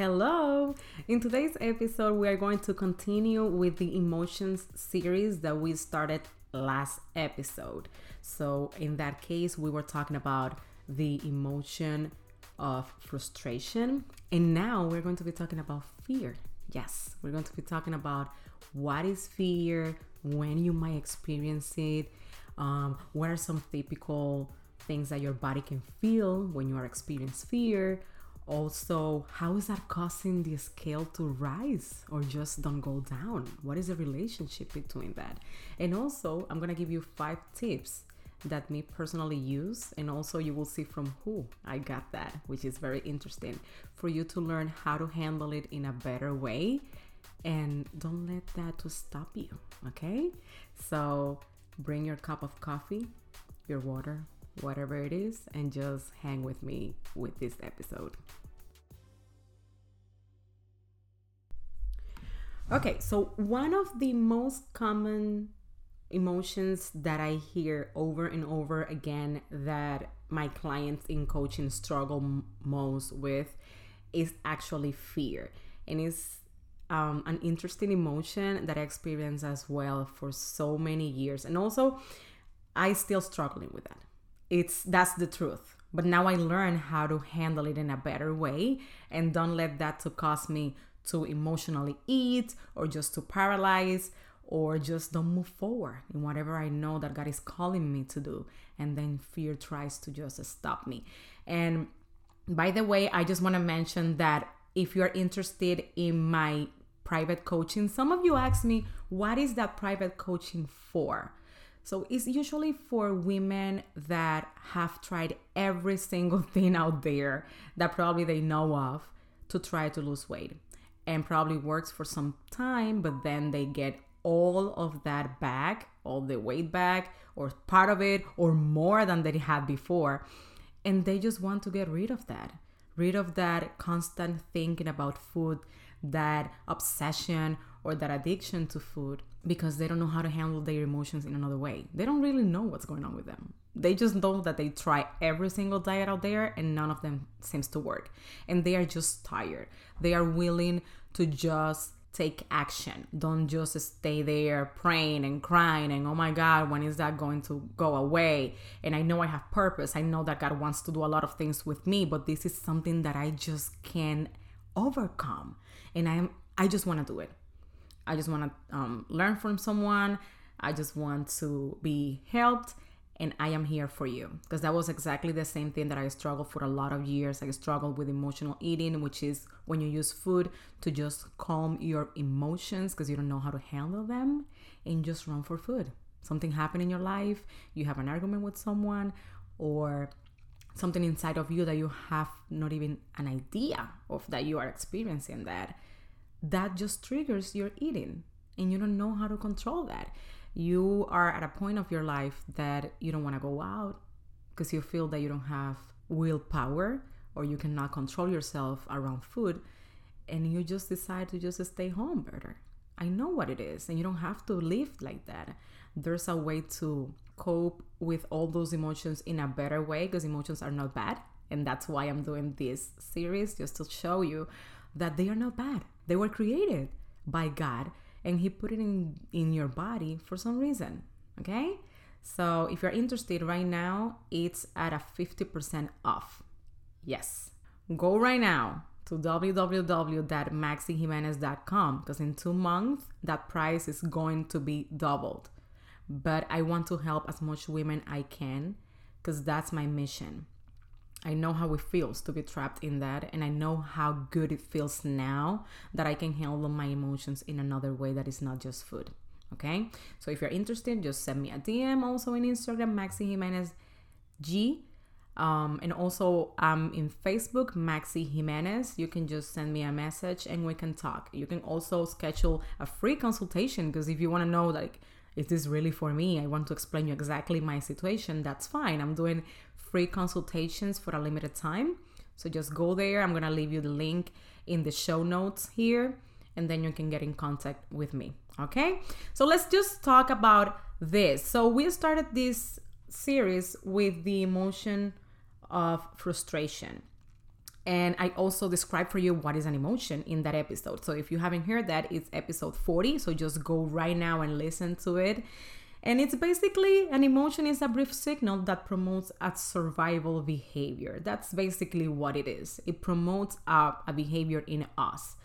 Hello! In today's episode, we are going to continue with the emotions series that we started last episode. So, in that case, we were talking about the emotion of frustration, and now we're going to be talking about fear. Yes, we're going to be talking about what is fear, when you might experience it, um, what are some typical things that your body can feel when you are experiencing fear also how is that causing the scale to rise or just don't go down? What is the relationship between that? And also i'm to give you five tips that me personally use and also you will see from who i got that which is very interesting for you to learn how to handle it in a better way. And don't let that to stop you okay? So bring your cup of coffee your water whatever it is and just hang with me with this episode Okay, so one of the most common emotions that I hear over and over again that my clients in coaching struggle most with is actually fear. And it's um, an interesting emotion that I experience as well for so many years. And also, I still struggling with that. It's that's the truth. But now I learn how to handle it in a better way and don't let that to cause me to emotionally eat or just to paralyze or just don't move forward in whatever I know that God is calling me to do. And then fear tries to just stop me. And by the way, I just want to mention that if you're interested in my private coaching, some of you ask me, what is that private coaching for? So it's usually for women that have tried every single thing out there that probably they know of to try to lose weight and probably works for some time, but then they get all of that back, all the weight back, or part of it, or more than they had before. And they just want to get rid of that, rid of that constant thinking about food, that obsession, or that addiction to food because they don't know how to handle their emotions in another way. They don't really know what's going on with them. They just know that they try every single diet out there and none of them seems to work. And they are just tired. They are willing to just take action. Don't just stay there praying and crying and oh my God, when is that going to go away? And I know I have purpose. I know that God wants to do a lot of things with me, but this is something that I just can't overcome. And I'm I just want to do it. I just want to um, learn from someone. I just want to be helped and I am here for you. Because that was exactly the same thing that I struggled for a lot of years. I struggled with emotional eating, which is when you use food to just calm your emotions because you don't know how to handle them and just run for food. Something happened in your life, you have an argument with someone, or something inside of you that you have not even an idea of that you are experiencing that that just triggers your eating and you don't know how to control that you are at a point of your life that you don't want to go out because you feel that you don't have willpower or you cannot control yourself around food and you just decide to just stay home better. I know what it is and you don't have to live like that. There's a way to cope with all those emotions in a better way because emotions are not bad and that's why I'm doing this series just to show you that they are not bad. They were created by God and he put it in in your body for some reason okay? So if you're interested right now it's at a 50% off. Yes. Go right now to www.maxyjimenez.com because in two months that price is going to be doubled. But i want to help as much women i can because that's my mission I know how it feels to be trapped in that, and I know how good it feels now that I can handle my emotions in another way that is not just food. Okay, so if you're interested, just send me a DM also in Instagram, Maxy Jimenez G. Um, and also I'm in Facebook, Maxy Jimenez. You can just send me a message and we can talk. You can also schedule a free consultation because if you want to know like is this really for me? I want to explain you exactly my situation. That's fine. I'm doing free consultations for a limited time. So just go there. I'm going to leave you the link in the show notes here and then you can get in contact with me. Okay? So let's just talk about this. So we started this series with the emotion of frustration. And I also described for you what is an emotion in that episode. So if you haven't heard that, it's episode 40. So just go right now and listen to it. And it's basically an emotion is a brief signal that promotes a survival behavior. That's basically what it is. It promotes a, a behavior in us.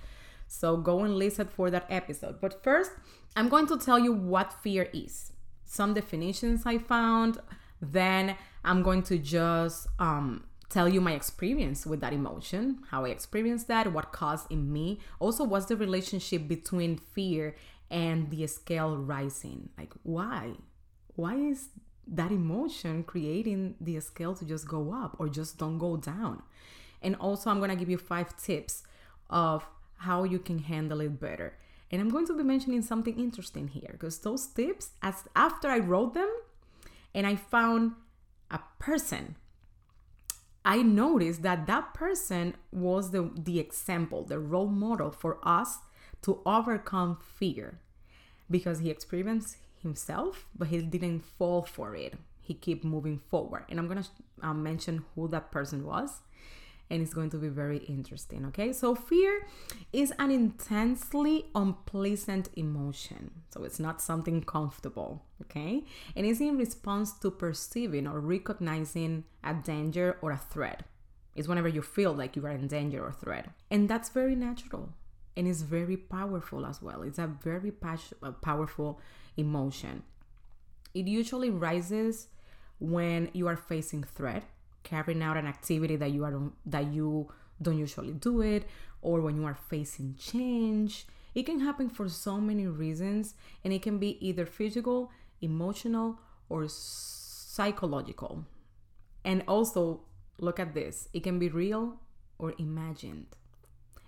So go and listen for that episode. But first, I'm going to tell you what fear is. Some definitions I found. Then I'm going to just um, tell you my experience with that emotion, how I experienced that, what caused in me. Also, what's the relationship between fear and the scale rising. Like, why? Why is that emotion creating the scale to just go up or just don't go down? And also, I'm gonna give you five tips of how you can handle it better. And I'm going to be mentioning something interesting here because those tips, as after I wrote them and I found a person, I noticed that that person was the, the example, the role model for us to overcome fear because he experienced himself, but he didn't fall for it. He kept moving forward. And I'm going to uh, mention who that person was. And it's going to be very interesting. Okay. So, fear is an intensely unpleasant emotion. So, it's not something comfortable. Okay. And it's in response to perceiving or recognizing a danger or a threat. It's whenever you feel like you are in danger or threat. And that's very natural and it's very powerful as well. It's a very pas- uh, powerful emotion. It usually rises when you are facing threat, carrying out an activity that you are that you don't usually do it, or when you are facing change. It can happen for so many reasons, and it can be either physical, emotional, or psychological. And also, look at this: it can be real or imagined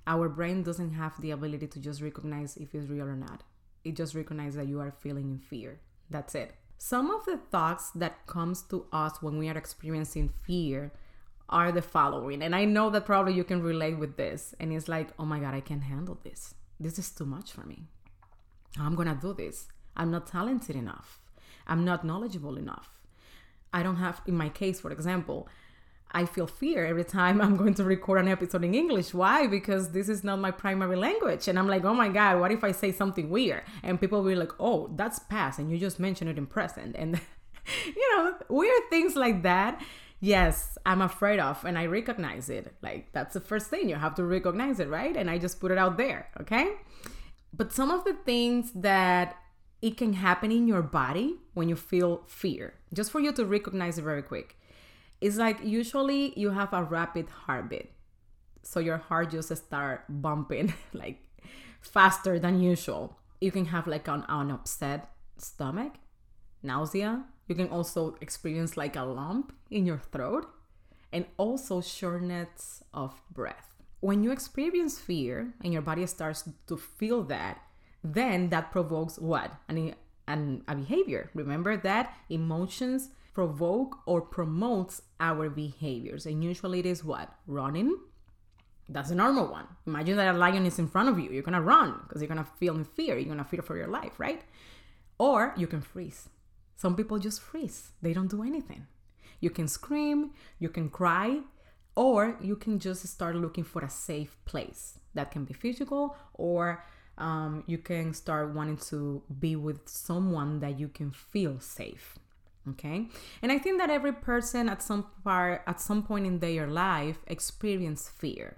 our brain doesn't have the ability to just recognize if it's real or not. It just recognizes that you are feeling in fear. That's it. Some of the thoughts that comes to us when we are experiencing fear are the following. And I know that probably you can relate with this. And it's like, oh my God, I can't handle this. This is too much for me. I'm going to do this. I'm not talented enough. I'm not knowledgeable enough. I don't have, in my case, for example, I feel fear every time I'm going to record an episode in English. Why? Because this is not my primary language. And I'm like, oh my God, what if I say something weird? And people will be like, oh, that's past. And you just mentioned it in present. And, you know, weird things like that. Yes, I'm afraid of. And I recognize it. Like, that's the first thing. You have to recognize it, right? And I just put it out there. Okay. But some of the things that it can happen in your body when you feel fear, just for you to recognize it very quick it's like usually you have a rapid heartbeat. So your heart just start bumping like faster than usual. You can have like an, an upset stomach, nausea. You can also experience like a lump in your throat and also shortness of breath. When you experience fear and your body starts to feel that, then that provokes what? An, an, a behavior. Remember that emotions provoke or promotes our behaviors. And usually it is what? Running. That's a normal one. Imagine that a lion is in front of you. You're gonna run because you're gonna feel in fear. You're gonna fear for your life, right? Or you can freeze. Some people just freeze, they don't do anything. You can scream, you can cry, or you can just start looking for a safe place. That can be physical, or um, you can start wanting to be with someone that you can feel safe okay? And i think that every person at some part at some point in their life experience fear.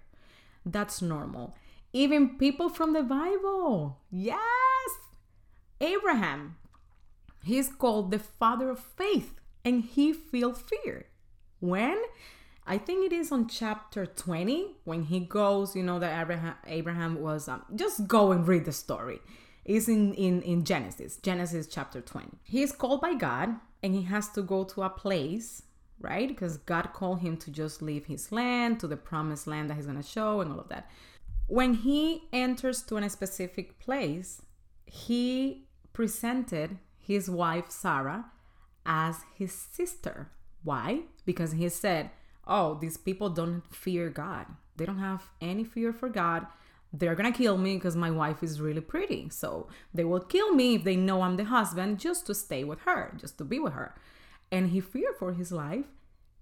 That's normal. Even people from the bible yes! Abraham he's called the father of faith and he feel fear. When? I think it is on chapter 20 when he goes you know that abraham abraham was um, just go and read the story. Is in, in in genesis genesis chapter 20 he is called by god and he has to go to a place, right? Because God called him to just leave his land to the promised land that he's going to show and all of that. When he enters to a specific place, he presented his wife Sarah as his sister. Why? Because he said, Oh, these people don't fear God. They don't have any fear for God they're gonna kill me because my wife is really pretty. So they will kill me if they know I'm the husband just to stay with her, just to be with her. And he feared for his life.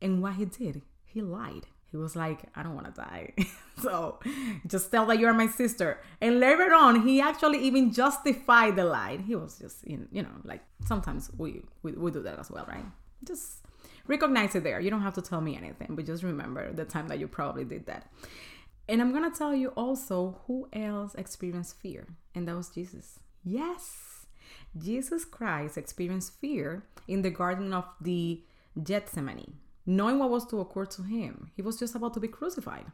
And what he did, he lied. He was like, I don't want to die. so just tell that you're my sister. And later on, he actually even justified the lie. He was just, in, you know, like sometimes we, we, we do that as well, right? Just recognize it there. You don't have to tell me anything, but just remember the time that you probably did that. And I'm going to tell you also who else experienced fear, and that was Jesus. Yes, Jesus Christ experienced fear in the Garden of the Gethsemane knowing what was to occur to him. He was just about to be crucified.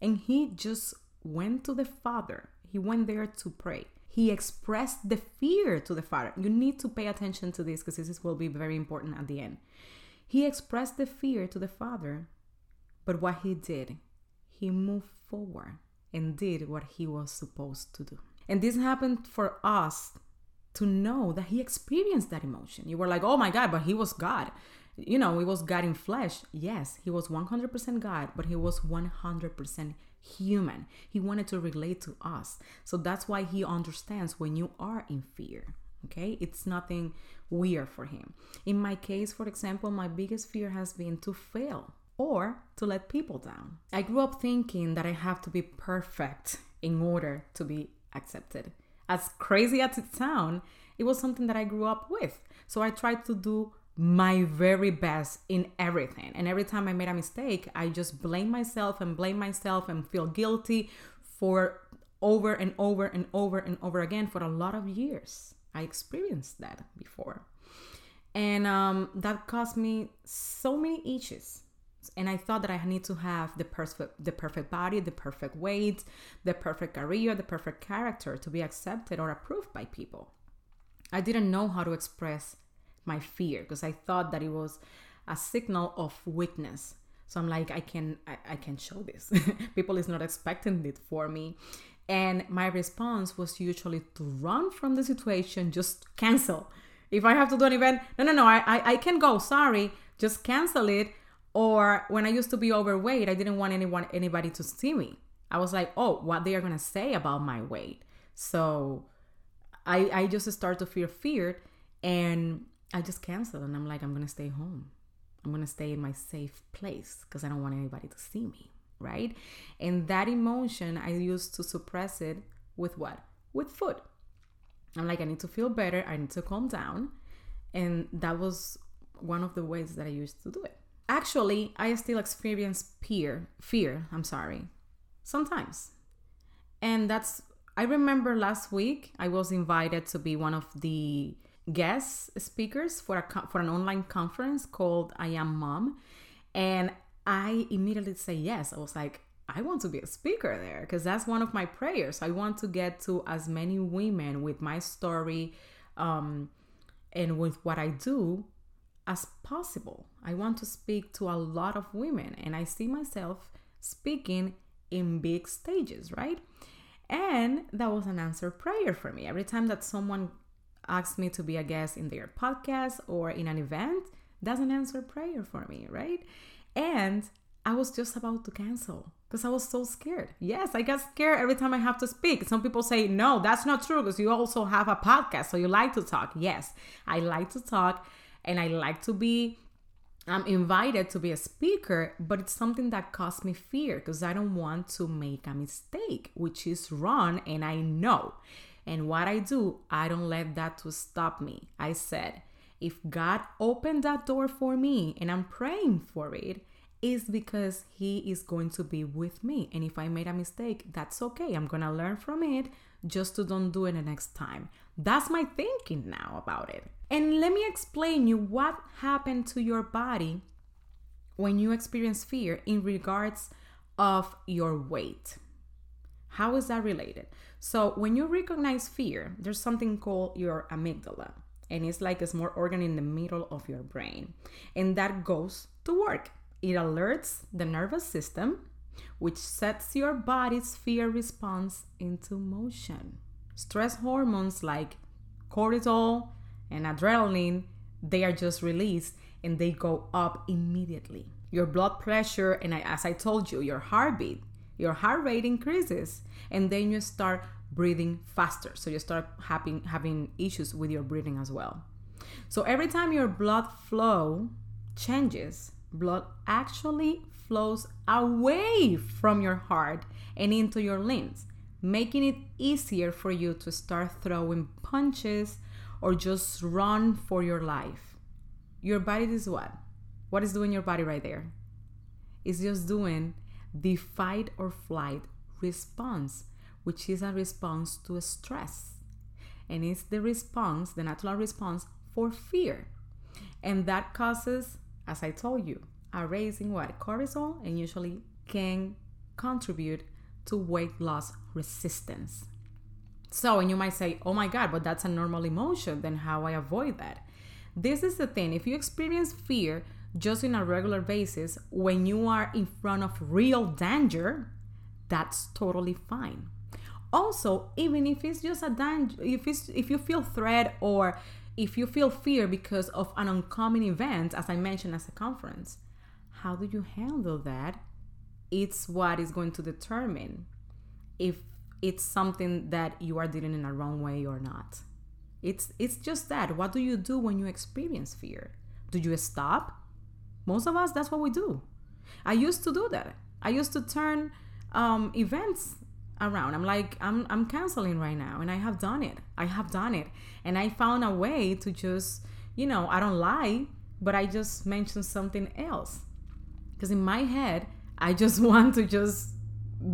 And he just went to the Father. He went there to pray. He expressed the fear to the Father. You need to pay attention to this because this will be very important at the end. He expressed the fear to the Father, but what he did, he moved forward and did what he was supposed to do. And this happened for us to know that he experienced that emotion. You were like, oh my God, but he was God you know, he was God in flesh. Yes, he was 100% God, but he was 100% human. He wanted to relate to us. So that's why he understands when you are in fear. Okay, it's nothing weird for him. In my case, for example, my biggest fear has been to fail or to let people down. I grew up thinking that I have to be perfect in order to be accepted. As crazy as it sounds, it was something that I grew up with. So I tried to do my very best in everything. And every time I made a mistake, I just blame myself and blame myself and feel guilty for over and over and over and over again for a lot of years. I experienced that before. And um, that caused me so many issues. And I thought that I need to have the perfect, the perfect body, the perfect weight, the perfect career, the perfect character to be accepted or approved by people. I didn't know how to express my fear because I thought that it was a signal of weakness. So I'm like, I can I, I can show this. People is not expecting it for me. And my response was usually to run from the situation, just cancel. If I have to do an event, no, no, no, I, I, I can go. Sorry, just cancel it. Or when I used to be overweight, I didn't want anyone anybody to see me. I was like, oh, what they are gonna say about my weight. So I I just start to feel feared and I just canceled and I'm like, I'm gonna stay home. I'm gonna stay in my safe place because I don't want anybody to see me, right? And that emotion, I used to suppress it with what? With food. I'm like, I need to feel better. I need to calm down. And that was one of the ways that I used to do it. Actually, I still experience fear, fear, I'm sorry, sometimes. And that's, I remember last week I was invited to be one of the guest speakers for a for an online conference called I Am Mom, and I immediately say yes. I was like, I want to be a speaker there because that's one of my prayers. I want to get to as many women with my story um, and with what I do as possible. I want to speak to a lot of women, and I see myself speaking in big stages, right? And that was an answer prayer for me. Every time that someone asked me to be a guest in their podcast or in an event, that's an answer prayer for me, right? And I was just about to cancel because I was so scared. Yes, I get scared every time I have to speak. Some people say, no, that's not true because you also have a podcast, so you like to talk. Yes, I like to talk and I like to be I'm invited to be a speaker, but it's something that caused me fear because I don't want to make a mistake, which is wrong, and I know. And what I do, I don't let that to stop me. I said, if God opened that door for me and I'm praying for it, is because he is going to be with me. And if I made a mistake, that's okay. I'm going to learn from it just to don't do it the next time. That's my thinking now about it. And let me explain you what happened to your body when you experience fear in regards of your weight. How is that related? So, when you recognize fear, there's something called your amygdala, and it's like a small organ in the middle of your brain, and that goes to work. It alerts the nervous system, which sets your body's fear response into motion. Stress hormones like cortisol and adrenaline, they are just released and they go up immediately. Your blood pressure and as I told you, your heartbeat your heart rate increases and then you start breathing faster so you start having having issues with your breathing as well so every time your blood flow changes blood actually flows away from your heart and into your limbs, making it easier for you to start throwing punches or just run for your life. Your body is what? What is doing your body right there? It's just doing the fight or flight response, which is a response to stress. And it's the response, the natural response for fear. And that causes, as I told you, a raising what? Cortisol and usually can contribute to weight loss resistance. So, and you might say, oh my God, but that's a normal emotion, then how I avoid that? This is the thing. If you experience fear just in a regular basis, when you are in front of real danger, that's totally fine. Also, even if it's just a danger, if it's if you feel threat or if you feel fear because of an uncommon event, as I mentioned as a conference, how do you handle that? It's what is going to determine if it's something that you are dealing in a wrong way or not. It's it's just that. What do you do when you experience fear? Do you stop? Most of us, that's what we do. I used to do that. I used to turn um, events around. I'm like, I'm I'm canceling right now, and I have done it. I have done it, and I found a way to just, you know, I don't lie, but I just mention something else, because in my head, I just want to just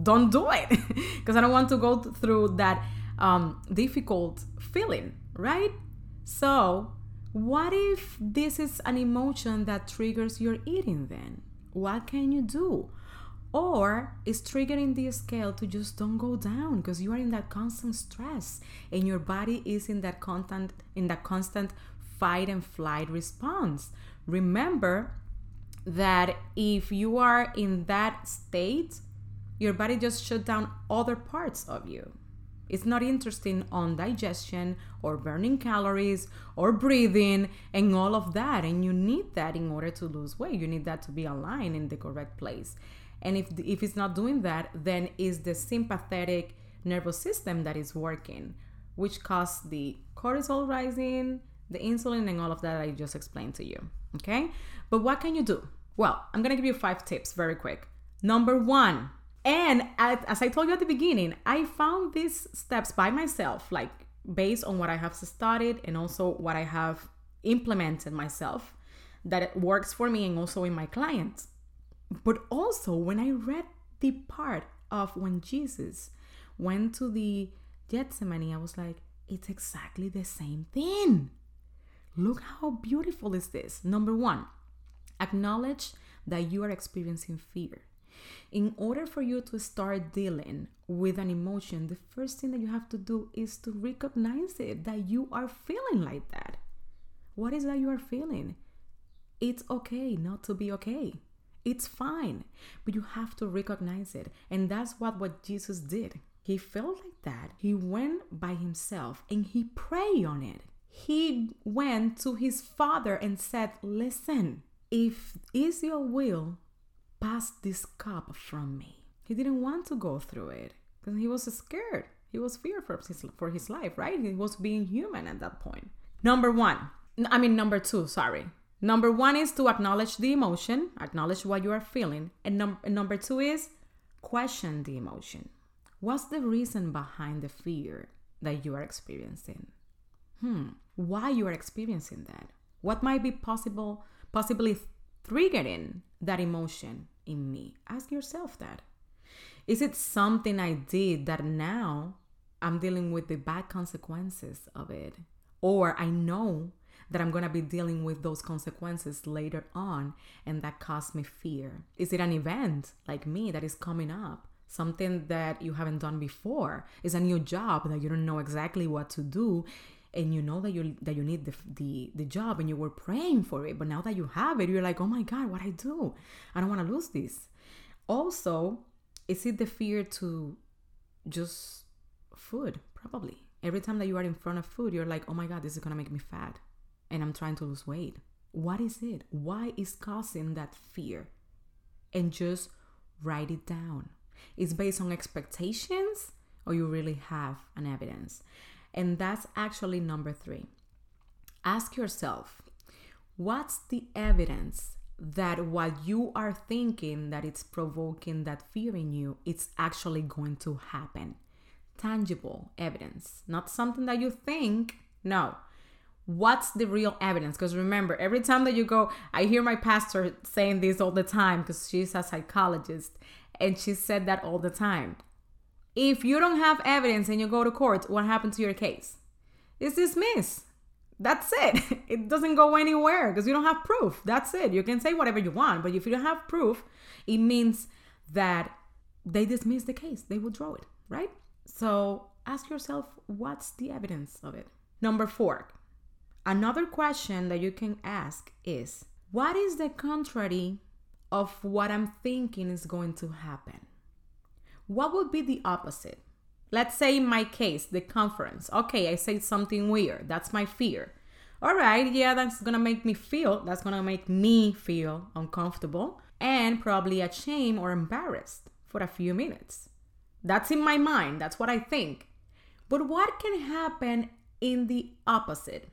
don't do it, because I don't want to go through that um, difficult feeling, right? So, what if this is an emotion that triggers your eating? Then, what can you do? or is triggering the scale to just don't go down because you are in that constant stress and your body is in that constant in that constant fight and flight response remember that if you are in that state your body just shut down other parts of you it's not interested on digestion or burning calories or breathing and all of that and you need that in order to lose weight you need that to be aligned in the correct place and if, if it's not doing that, then it's the sympathetic nervous system that is working, which causes the cortisol rising, the insulin, and all of that I just explained to you. Okay? But what can you do? Well, I'm gonna give you five tips very quick. Number one, and as I told you at the beginning, I found these steps by myself, like based on what I have studied and also what I have implemented myself, that it works for me and also in my clients. But also, when I read the part of when Jesus went to the Gethsemane, I was like, it's exactly the same thing. Look how beautiful is this. Number one, acknowledge that you are experiencing fear. In order for you to start dealing with an emotion, the first thing that you have to do is to recognize it that you are feeling like that. What is that you are feeling? It's okay not to be okay. It's fine, but you have to recognize it. And that's what what Jesus did. He felt like that. He went by himself and he prayed on it. He went to his father and said, "Listen, if is your will, pass this cup from me." He didn't want to go through it because he was scared. He was feared for his, for his life, right? He was being human at that point. Number one, I mean, number two, sorry. Number one is to acknowledge the emotion, acknowledge what you are feeling. And, num- and number two is question the emotion. What's the reason behind the fear that you are experiencing? Hmm, why you are experiencing that? What might be possible, possibly triggering that emotion in me? Ask yourself that. Is it something I did that now I'm dealing with the bad consequences of it? Or I know that I'm going to be dealing with those consequences later on and that caused me fear? Is it an event like me that is coming up? Something that you haven't done before? Is a new job that you don't know exactly what to do and you know that you that you need the, the the job and you were praying for it but now that you have it you're like oh my god what i do i don't want to lose this also is it the fear to just food probably every time that you are in front of food you're like oh my god this is gonna make me fat and I'm trying to lose weight. What is it? Why is causing that fear? And just write it down. It's based on expectations or you really have an evidence. And that's actually number three. Ask yourself, what's the evidence that what you are thinking that it's provoking that fear in you, it's actually going to happen. Tangible evidence, not something that you think. No. What's the real evidence? Because remember, every time that you go, I hear my pastor saying this all the time because she's a psychologist and she said that all the time. If you don't have evidence and you go to court, what happened to your case? It's dismissed. That's it. It doesn't go anywhere because you don't have proof. That's it. You can say whatever you want, but if you don't have proof, it means that they dismiss the case, they withdraw it, right? So ask yourself what's the evidence of it? Number four, another question that you can ask is what is the contrary of what I'm thinking is going to happen? What would be the opposite? Let's say in my case, the conference. Okay, I said something weird. That's my fear. All right, yeah, that's gonna make me feel, that's gonna make me feel uncomfortable and probably ashamed or embarrassed for a few minutes. That's in my mind, that's what I think. But what can happen in the opposite?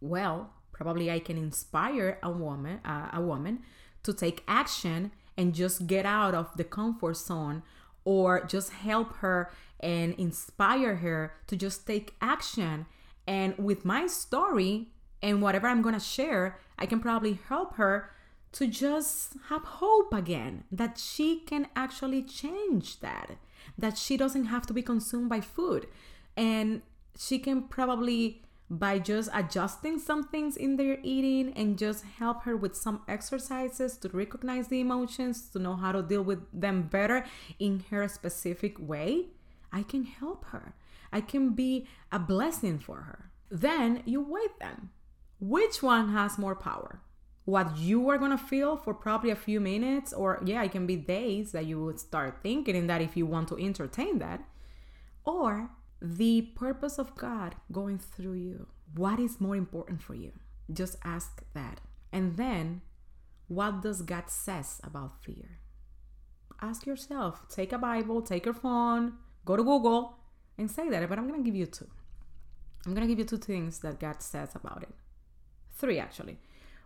Well, probably I can inspire a woman, uh, a woman to take action and just get out of the comfort zone or just help her and inspire her to just take action. And with my story and whatever I'm to share, I can probably help her to just have hope again that she can actually change that, that she doesn't have to be consumed by food. And she can probably by just adjusting some things in their eating and just help her with some exercises to recognize the emotions, to know how to deal with them better in her specific way, I can help her. I can be a blessing for her. Then you weigh them. Which one has more power? What you are gonna feel for probably a few minutes, or yeah, it can be days that you would start thinking in that if you want to entertain that, or the purpose of God going through you. What is more important for you? Just ask that. And then, what does God says about fear? Ask yourself. Take a Bible, take your phone, go to Google and say that. But I'm going to give you two. I'm going to give you two things that God says about it. Three, actually.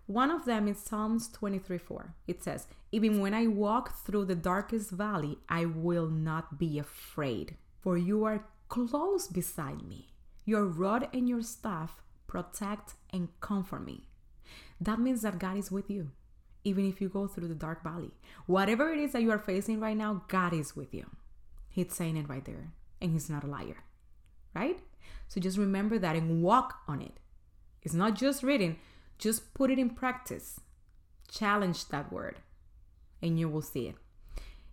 One of them is Psalms 23 4. It says, Even when I walk through the darkest valley, I will not be afraid, for you are close beside me. Your rod and your staff protect and comfort me. That means that God is with you, even if you go through the dark valley. Whatever it is that you are facing right now, God is with you. He's saying it right there, and He's not a liar, right? So just remember that and walk on it. It's not just reading, just put it in practice. Challenge that word, and you will see it.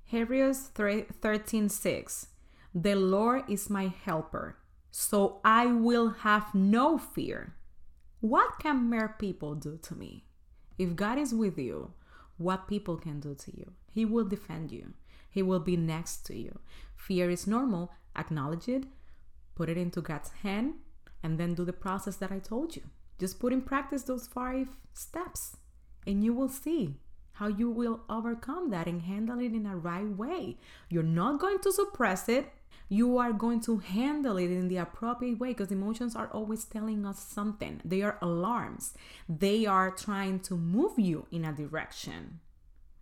Hebrews 13 6 the Lord is my helper, so I will have no fear. What can mere people do to me? If God is with you, what people can do to you? He will defend you. He will be next to you. Fear is normal. Acknowledge it, put it into God's hand, and then do the process that I told you. Just put in practice those five steps, and you will see how you will overcome that and handle it in a right way. You're not going to suppress it you are going to handle it in the appropriate way because emotions are always telling us something. They are alarms, they are trying to move you in a direction.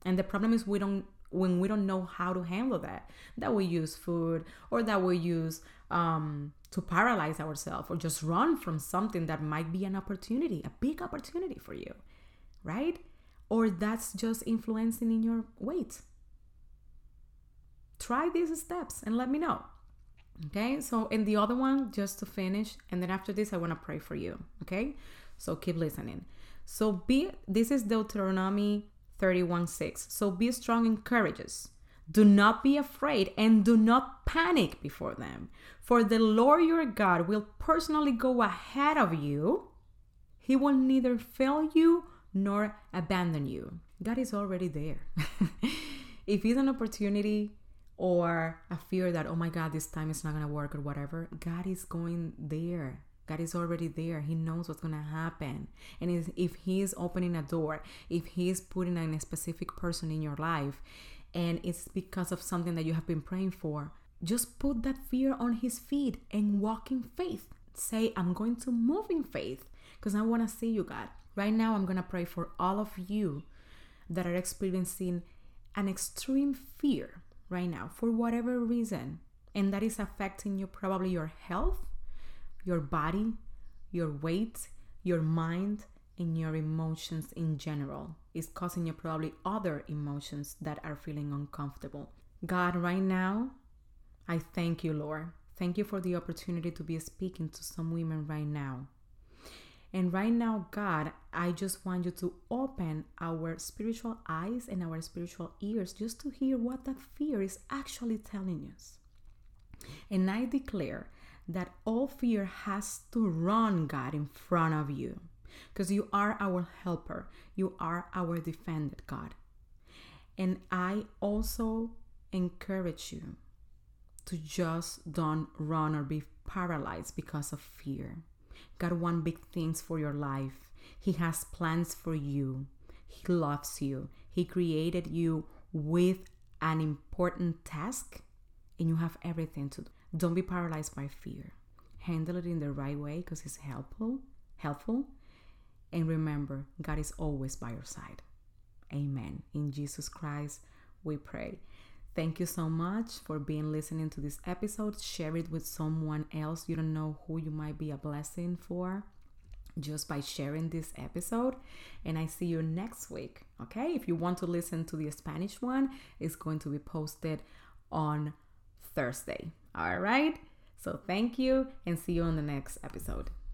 And the problem is, we don't when we don't know how to handle that that we use food or that we use um, to paralyze ourselves or just run from something that might be an opportunity a big opportunity for you right or that's just influencing in your weight try these steps and let me know Okay, so in the other one, just to finish, and then after this, I want to pray for you. Okay, so keep listening. So be this is Deuteronomy 31 6. So be strong and courageous. Do not be afraid and do not panic before them. For the Lord your God will personally go ahead of you. He will neither fail you nor abandon you. God is already there. if it's an opportunity or a fear that, oh my God, this time it's not going to work or whatever, God is going there. God is already there. He knows what's going to happen. And if He's opening a door, if He's putting a specific person in your life, and it's because of something that you have been praying for, just put that fear on His feet and walk in faith. Say, I'm going to move in faith because I want to see you, God. Right now, I'm going to pray for all of you that are experiencing an extreme fear right now for whatever reason, and that is affecting you probably your health, your body, your weight, your mind, and your emotions in general. It's causing you probably other emotions that are feeling uncomfortable. God, right now, I thank you, Lord. Thank you for the opportunity to be speaking to some women right now. And right now, God, I just want you to open our spiritual eyes and our spiritual ears just to hear what that fear is actually telling us. And I declare that all fear has to run, God, in front of you because you are our helper, you are our defender, God. And I also encourage you to just don't run or be paralyzed because of fear. God wants big things for your life. He has plans for you. He loves you. He created you with an important task and you have everything to do. Don't be paralyzed by fear. Handle it in the right way because it's helpful, helpful. And remember, God is always by your side. Amen. In Jesus Christ, we pray. Thank you so much for being listening to this episode. Share it with someone else. You don't know who you might be a blessing for just by sharing this episode. And I see you next week. Okay. If you want to listen to the Spanish one, it's going to be posted on Thursday. All right. So thank you and see you on the next episode.